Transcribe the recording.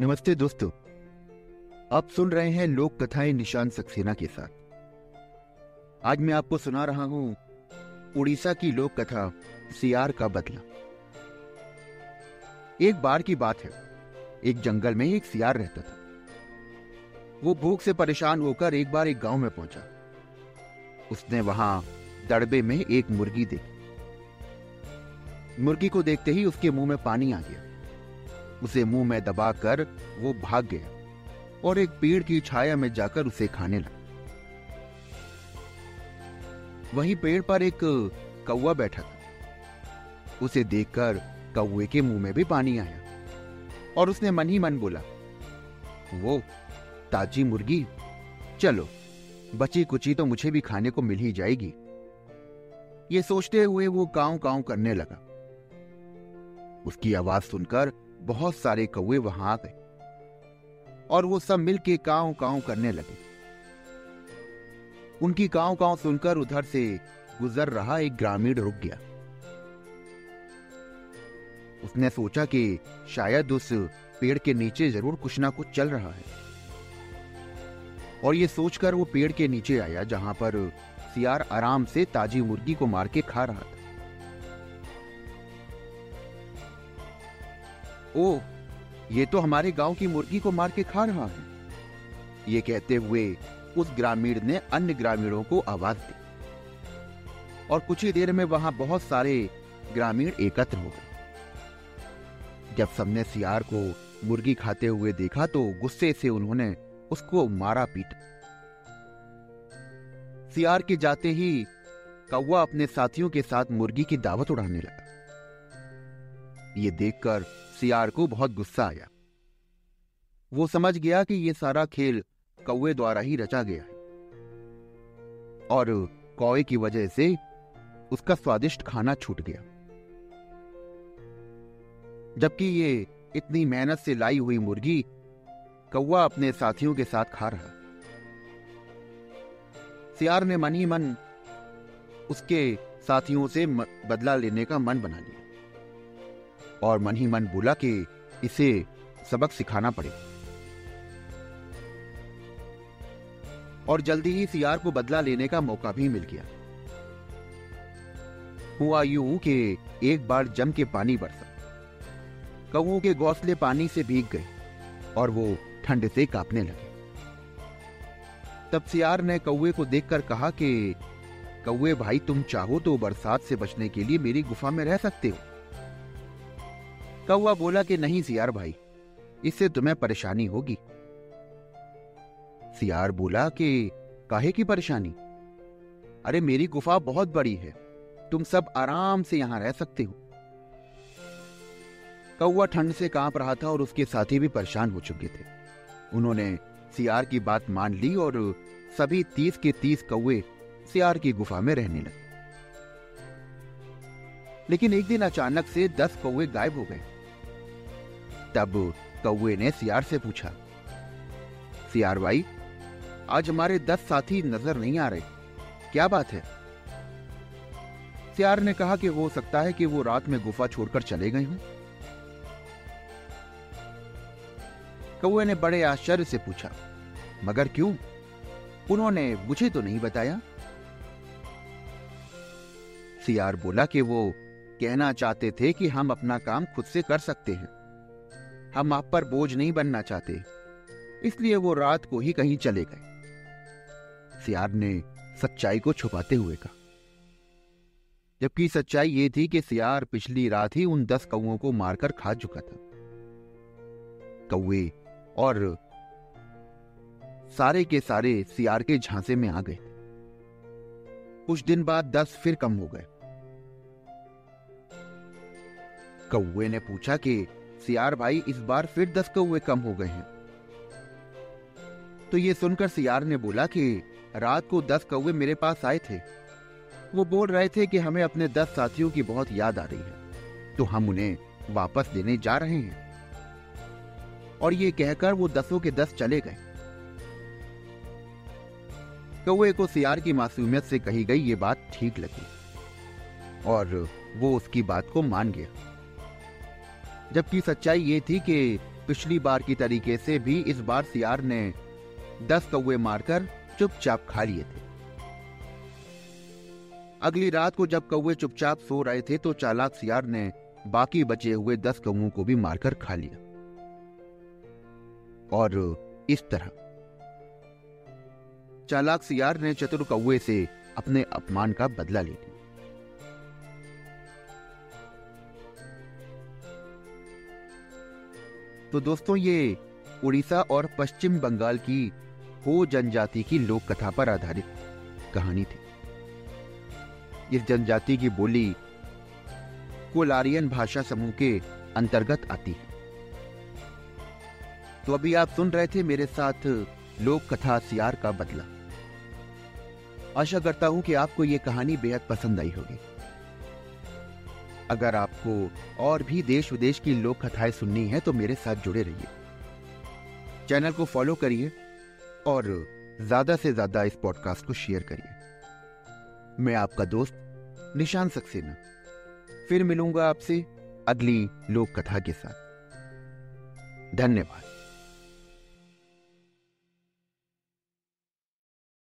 नमस्ते दोस्तों। आप सुन रहे हैं लोक कथाएँ निशान सक्सेना के साथ। आज मैं आपको सुना रहा हूँ उड़ीसा की लोक कथा, सियार का बदला। एक बार की बात है। एक जंगल में एक सियार रहता था। वो भूख से परेशान होकर एक बार एक गाँव में पहुँचा। उसने वहाँ दड़बे में एक मुर्गी देखी। मुर्गी को देखते ही उसके मुँह में पानी आ गया। उसे मुँह में दबाकर वो भाग गया और एक पेड़ की छाया में जाकर उसे खाने लगा। वहीं पेड़ पर एक कौवा बैठा था। उसे देखकर कौवे के मुँह में भी पानी आया और उसने मन ही मन बोला, वो ताजी मुर्गी, चलो, बची कुची तो मुझे भी खाने को मिल ही जाएगी। ये सोचते हुए वो काव काव करने लगा। उसकी आवाज़ सुनकर बहुत सारे कौए वहाँ आ गए और वो सब मिलके काव काव करने लगे। उनकी काव काव सुनकर उधर से गुजर रहा एक ग्रामीण रुक गया। उसने सोचा कि शायद उस पेड़ के नीचे ज़रूर कुछ ना कुछ चल रहा है। और ये सोचकर वो पेड़ के नीचे आया जहाँ पर सियार आराम से ताजी मुर्गी को मार के खा रहा था। ओ ये तो हमारे गाँव की मुर्गी को मार के खा रहा है। ये कहते हुए उस ग्रामीण ने अन्य ग्रामीणों को आवाज़ दी। और कुछ ही देर में वहाँ बहुत सारे ग्रामीण एकत्र हो गए। जब सबने सियार को मुर्गी खाते हुए देखा तो गुस्से से उन्होंने उसको मारा पीटा। सियार के जाते ही कौवा अपने साथियों के साथ मुर्गी की दावत उड़ाने लगा। ये देखकर सियार को बहुत गुस्सा आया। वो समझ गया कि ये सारा खेल कौए द्वारा ही रचा गया है। और कौवे की वजह से उसका स्वादिष्ट खाना छूट गया। जबकि ये इतनी मेहनत से लाई हुई मुर्गी कौवा अपने साथियों के साथ खा रहा। सियार ने मन ही मन उसके साथियों से बदला लेने का मन बना लिया। और मन ही मन बोला कि इसे सबक सिखाना पड़े। और जल्दी ही सियार को बदला लेने का मौका भी मिल गया। हुआ यूँ कि एक बार जम के पानी बरसा। कौ के घोंसले पानी से भीग गए और वो ठंड से कांपने लगे। तब सियार ने कौए को देखकर कहा कि कौए भाई, तुम चाहो तो बरसात से बचने के लिए मेरी गुफा में रह सकते हो। कौआ बोला कि नहीं सियार भाई, इससे तुम्हें परेशानी होगी। सियार बोला कि काहे की परेशानी? अरे मेरी गुफा बहुत बड़ी है, तुम सब आराम से यहाँ रह सकते हो। कौआ ठंड से काँप रहा था और उसके साथी भी परेशान हो चुके थे। उन्होंने सियार की बात मान ली और सभी तीस के तीस कौए सियार की गुफा में रहने लगे। लेकिन एक दिन अचानक से दस कौए गायब हो गए। तब कौए ने सियार से पूछा, सियार भाई, आज हमारे दस साथी नज़र नहीं आ रहे। क्या बात है? सियार ने कहा कि हो सकता है कि वो रात में गुफा छोड़कर चले गए हों। कौए ने बड़े आश्चर्य से पूछा, मगर क्यों? उन्होंने मुझे तो नहीं बताया? सियार बोला कि वो कहना चाहते थे कि हम अपना काम खुद से कर सकते हैं। हम आप पर बोझ नहीं बनना चाहते। इसलिए वो रात को ही कहीं चले गए। सियार ने सच्चाई को छुपाते हुए कहा। जबकि सच्चाई ये थी कि सियार पिछली रात ही उन दस कौओं को मारकर खा चुका था। कौए और सारे के सारे सियार के झांसे में आ गए। कुछ दिन बाद दस फिर कम हो गए। कौए ने पूछा कि सियार भाई इस बार फिर दस कौए कम हो गए हैं। तो ये सुनकर सियार ने बोला कि रात को दस कौए मेरे पास आए थे। वो बोल रहे थे कि हमें अपने दस साथियों की बहुत याद आ रही है। तो हम उन्हें वापस देने जा रहे हैं। और ये कहकर वो दसों के दस चले गए। कौए को सियार की मासूमियत से कही गई ये बात ठीक लगी। और वो उसकी बात को मान गया। जबकि सच्चाई ये थी कि पिछली बार की तरीके से भी इस बार सियार ने दस कौए मारकर चुपचाप खा लिए थे। अगली रात को जब कौए चुपचाप सो रहे थे तो चालाक सियार ने बाकी बचे हुए दस कौओं को भी मारकर खा लिया। और इस तरह चालाक सियार ने चतुर कौए से अपने अपमान का बदला ले लिया। तो दोस्तों ये उड़ीसा और पश्चिम बंगाल की हो जनजाति की लोक कथा पर आधारित कहानी थी। इस जनजाति की बोली कोलारियन भाषा समूह के अंतर्गत आती है। तो अभी आप सुन रहे थे मेरे साथ लोक कथा सियार का बदला। आशा करता हूँ कि आपको यह कहानी बेहद पसंद आई होगी। अगर आपको और भी देश विदेश की लोक कथाएँ सुननी है तो मेरे साथ जुड़े रहिए। चैनल को फॉलो करिए और ज़्यादा से ज़्यादा इस पॉडकास्ट को शेयर करिए। मैं आपका दोस्त निशान सक्सेना। फिर मिलूँगा आपसे अगली लोक कथा के साथ। धन्यवाद।